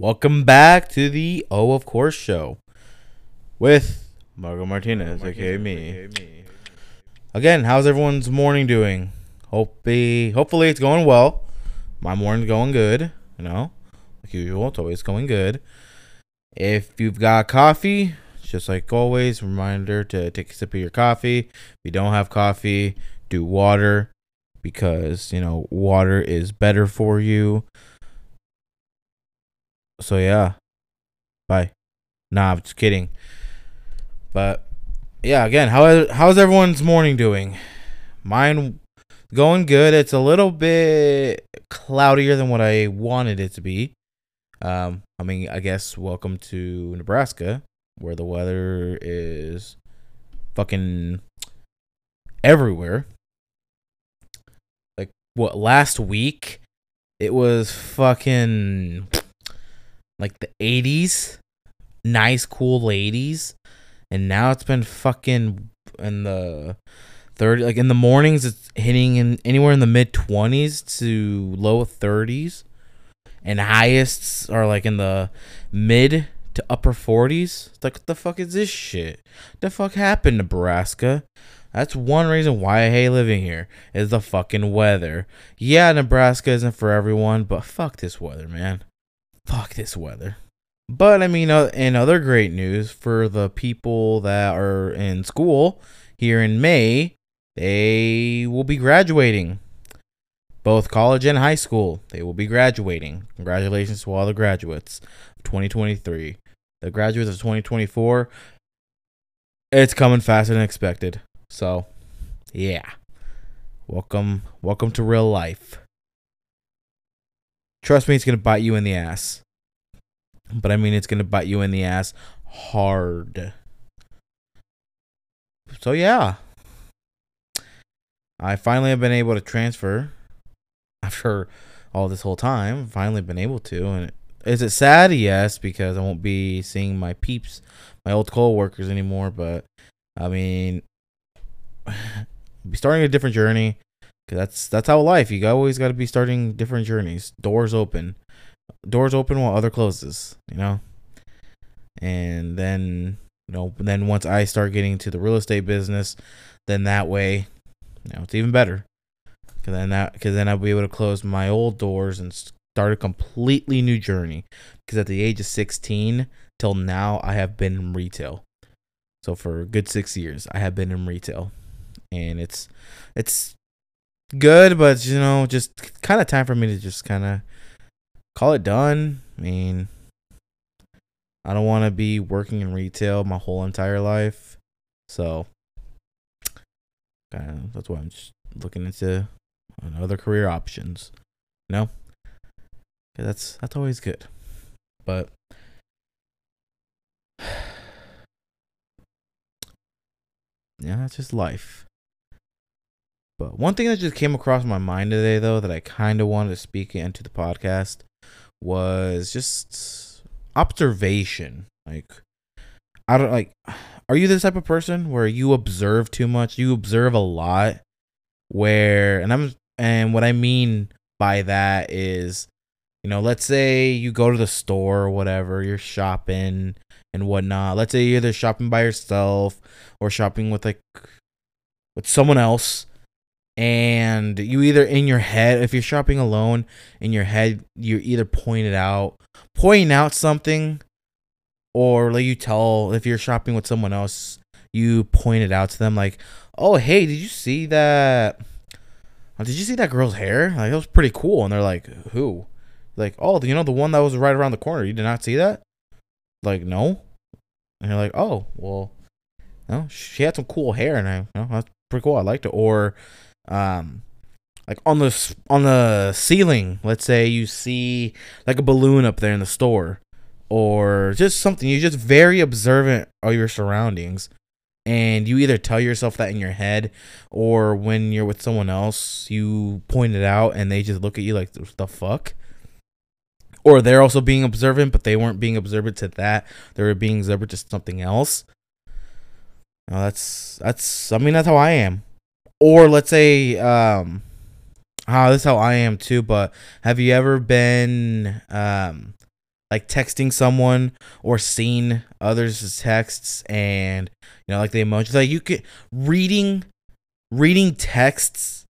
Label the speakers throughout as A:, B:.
A: Welcome back to the O of Course show with Margo Martinez, aka me. Again, how's everyone's morning doing? Hope hopefully it's going well. My morning's going good, you know, like usual. It's always going good. If you've got coffee, just like always, reminder to take a sip of your coffee. If you don't have coffee, do water because you know water is better for you. So yeah. Bye. Nah, I'm just kidding. But yeah, again, how how's everyone's morning doing? Mine going good. It's a little bit cloudier than what I wanted it to be. Um, I mean, I guess welcome to Nebraska, where the weather is fucking everywhere. Like what last week it was fucking like the 80s, nice cool ladies, and now it's been fucking in the 30 like in the mornings it's hitting in anywhere in the mid 20s to low 30s and highest are like in the mid to upper 40s. It's like, what the fuck is this shit? The fuck happened, Nebraska? That's one reason why I hate living here is the fucking weather. Yeah, Nebraska isn't for everyone, but fuck this weather, man. Fuck this weather. But I mean, uh, in other great news for the people that are in school here in May, they will be graduating. Both college and high school, they will be graduating. Congratulations to all the graduates of 2023. The graduates of 2024, it's coming faster than expected. So, yeah. Welcome, welcome to real life. Trust me, it's gonna bite you in the ass. But I mean, it's gonna bite you in the ass hard. So yeah, I finally have been able to transfer after all this whole time. Finally been able to, and is it sad? Yes, because I won't be seeing my peeps, my old co-workers anymore. But I mean, be starting a different journey. Cause that's that's how life. You always got to be starting different journeys. Doors open, doors open while other closes. You know, and then you know, then once I start getting to the real estate business, then that way, you know, it's even better. Cause then that, cause then I'll be able to close my old doors and start a completely new journey. Because at the age of 16 till now, I have been in retail. So for a good six years, I have been in retail, and it's it's good, but you know, just kind of time for me to just kind of call it done. I mean, I don't want to be working in retail my whole entire life, so kind of that's why I'm just looking into other career options. You know, that's that's always good, but yeah, that's just life. But one thing that just came across my mind today, though, that I kind of wanted to speak into the podcast was just observation. Like, I don't like, are you this type of person where you observe too much? You observe a lot, where, and I'm, and what I mean by that is, you know, let's say you go to the store or whatever, you're shopping and whatnot. Let's say you're either shopping by yourself or shopping with like with someone else and you either in your head if you're shopping alone in your head you're either point it out pointing out something or like you tell if you're shopping with someone else you point it out to them like oh hey did you see that oh, did you see that girl's hair? Like it was pretty cool. And they're like who? Like oh you know the one that was right around the corner. You did not see that? Like no. And you're like oh well no she had some cool hair and i you know that's pretty cool. I liked it. Or um like on the on the ceiling let's say you see like a balloon up there in the store or just something you're just very observant of your surroundings and you either tell yourself that in your head or when you're with someone else you point it out and they just look at you like the fuck? Or they're also being observant but they weren't being observant to that. They were being observant to something else. That's that's i mean that's how i am or let's say um ah, this is how I am too, but have you ever been um like texting someone or seeing others' texts and you know like the emojis like you can reading reading texts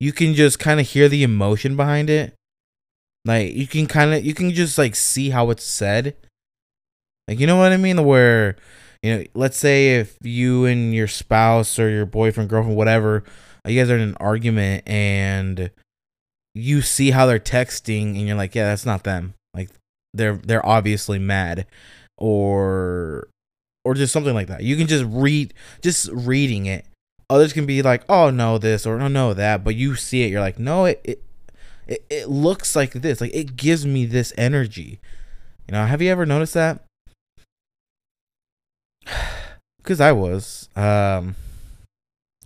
A: you can just kind of hear the emotion behind it. Like you can kind of you can just like see how it's said. Like you know what i mean? Where you know let's say if you and your spouse or your boyfriend girlfriend whatever you guys are in an argument and you see how they're texting and you're like yeah that's not them like they're they're obviously mad or or just something like that. You can just read just reading it. Others can be like, "Oh, no this" or "No, no that," but you see it, you're like, "No, it it it, it looks like this. Like it gives me this energy." You know, have you ever noticed that? Cuz I was um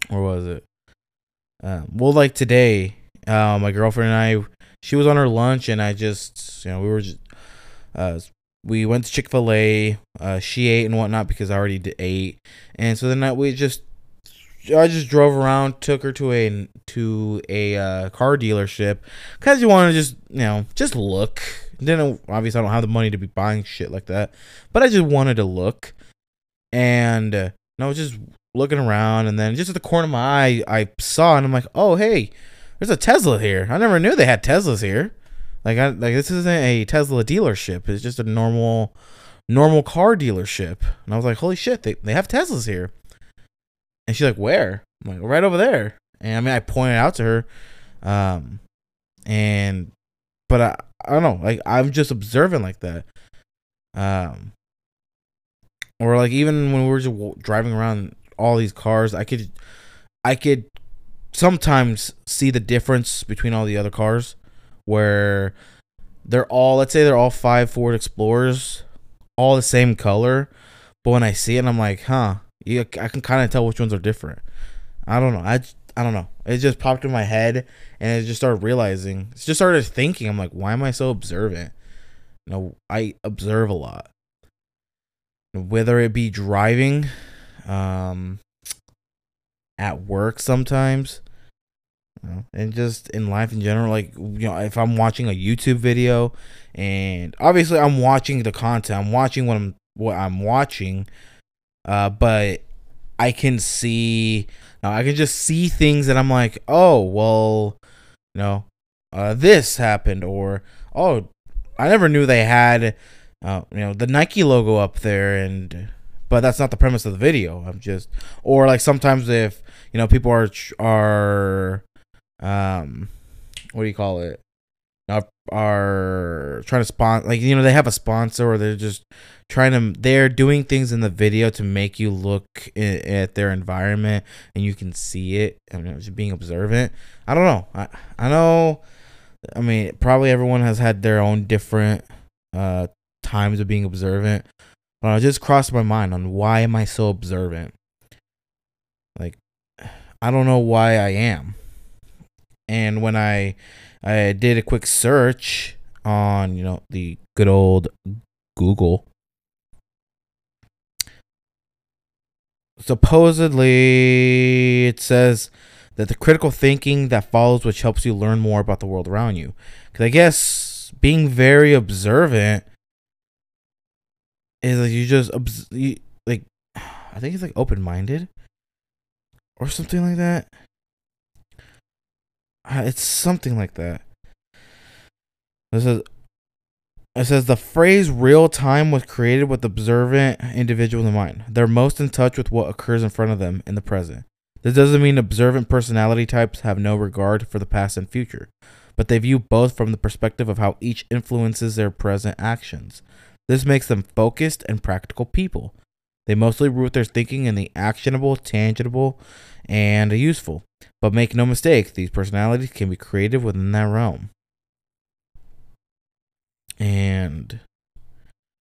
A: or was it? Um, well, like today, uh, my girlfriend and I, she was on her lunch, and I just, you know, we were just, uh, we went to Chick Fil A. Uh, she ate and whatnot because I already ate, and so then I, we just, I just drove around, took her to a to a uh, car dealership because you want to just, you know, just look. Then obviously I don't have the money to be buying shit like that, but I just wanted to look, and uh, was just looking around, and then just at the corner of my eye, I saw, and I'm like, oh hey, there's a Tesla here. I never knew they had Teslas here. Like I like this isn't a Tesla dealership. It's just a normal normal car dealership. And I was like, holy shit, they, they have Teslas here. And she's like, where? I'm like, right over there. And I mean I pointed out to her. Um and but I I don't know, like I'm just observing like that. Um or like even when we were just driving around all these cars, I could I could sometimes see the difference between all the other cars where they're all let's say they're all five Ford Explorers, all the same color, but when I see it, I'm like, huh, you, I can kind of tell which ones are different. I don't know. I I don't know. It just popped in my head, and I just started realizing. It just started thinking. I'm like, why am I so observant? You know, I observe a lot. Whether it be driving, um, at work sometimes, you know, and just in life in general. Like you know, if I'm watching a YouTube video, and obviously I'm watching the content, I'm watching what I'm what I'm watching, uh, but I can see now I can just see things that I'm like, oh well, you know, uh, this happened, or oh, I never knew they had, uh, you know, the Nike logo up there, and but that's not the premise of the video. I'm just, or like sometimes if you know people are are um what do you call it? Are, are trying to sponsor like you know they have a sponsor or they're just trying to they're doing things in the video to make you look at their environment and you can see it you know, just being observant. I don't know. I i know i mean probably everyone has had their own different uh times of being observant but it just crossed my mind on why am i so observant like I don't know why I am. And when I I did a quick search on, you know, the good old Google, supposedly it says that the critical thinking that follows which helps you learn more about the world around you. Cuz I guess being very observant is like you just you, like I think it's like open-minded or something like that. Uh, it's something like that. It says, it says the phrase real time was created with observant individuals in mind. They're most in touch with what occurs in front of them in the present. This doesn't mean observant personality types have no regard for the past and future, but they view both from the perspective of how each influences their present actions. This makes them focused and practical people. They mostly root their thinking in the actionable, tangible, and useful. But make no mistake, these personalities can be creative within that realm. And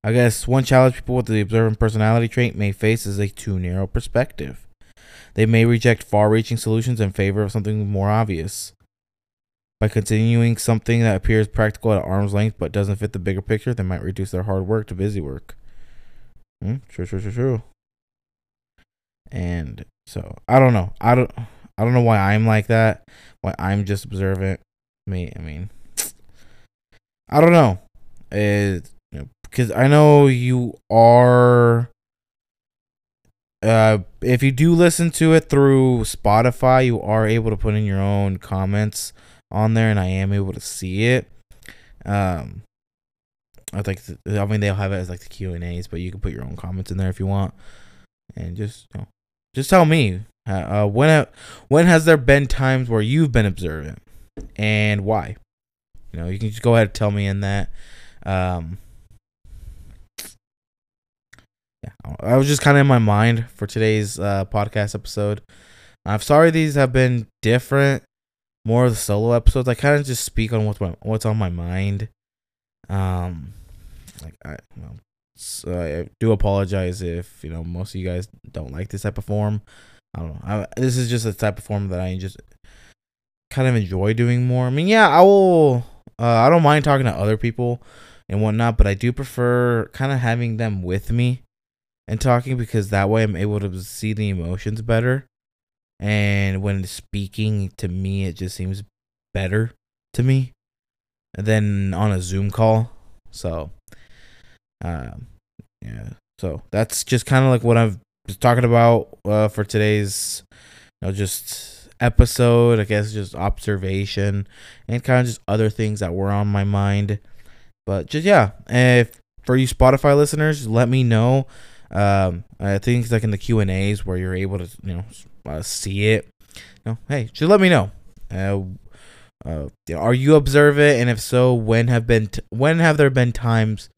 A: I guess one challenge people with the observant personality trait may face is a too narrow perspective. They may reject far reaching solutions in favor of something more obvious. By continuing something that appears practical at arm's length but doesn't fit the bigger picture, they might reduce their hard work to busy work. Hmm, true, true, true, true. And so I don't know. I don't. I don't know why I'm like that. Why I'm just observant. Me. I mean, I don't know. It, because I know you are. Uh, if you do listen to it through Spotify, you are able to put in your own comments on there, and I am able to see it. Um, I think I mean they'll have it as like the Q and A's, but you can put your own comments in there if you want, and just you know, just tell me uh, uh when when has there been times where you've been observant and why. You know, you can just go ahead and tell me in that. Um, yeah, I was just kind of in my mind for today's uh, podcast episode. I'm sorry these have been different, more of the solo episodes. I kind of just speak on what's my, what's on my mind. Um, like I, so I do apologize if you know most of you guys don't like this type of form. I don't know. I, this is just a type of form that I just kind of enjoy doing more. I mean, yeah, I will. Uh, I don't mind talking to other people and whatnot, but I do prefer kind of having them with me and talking because that way I'm able to see the emotions better. And when speaking to me, it just seems better to me than on a Zoom call. So, um, yeah. So that's just kind of like what I've talking about uh, for today's, you know, just episode. I guess just observation and kind of just other things that were on my mind. But just yeah, if for you Spotify listeners, let me know. Um, I think it's like in the Q and A's where you're able to you know uh, see it. You know, hey, just let me know. Uh, uh, are you observant, and if so, when have been t- when have there been times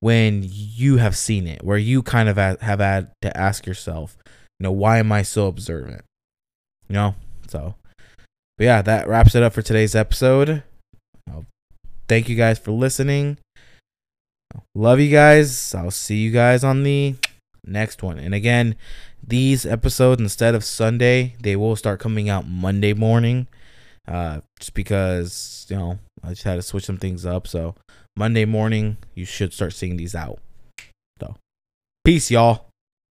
A: when you have seen it, where you kind of have had to ask yourself, you know, why am I so observant? You know, so, but yeah, that wraps it up for today's episode. thank you guys for listening. Love you guys. I'll see you guys on the next one. And again, these episodes instead of Sunday, they will start coming out Monday morning. Uh, just because you know I just had to switch some things up. So Monday morning, you should start seeing these out. So, peace, y'all.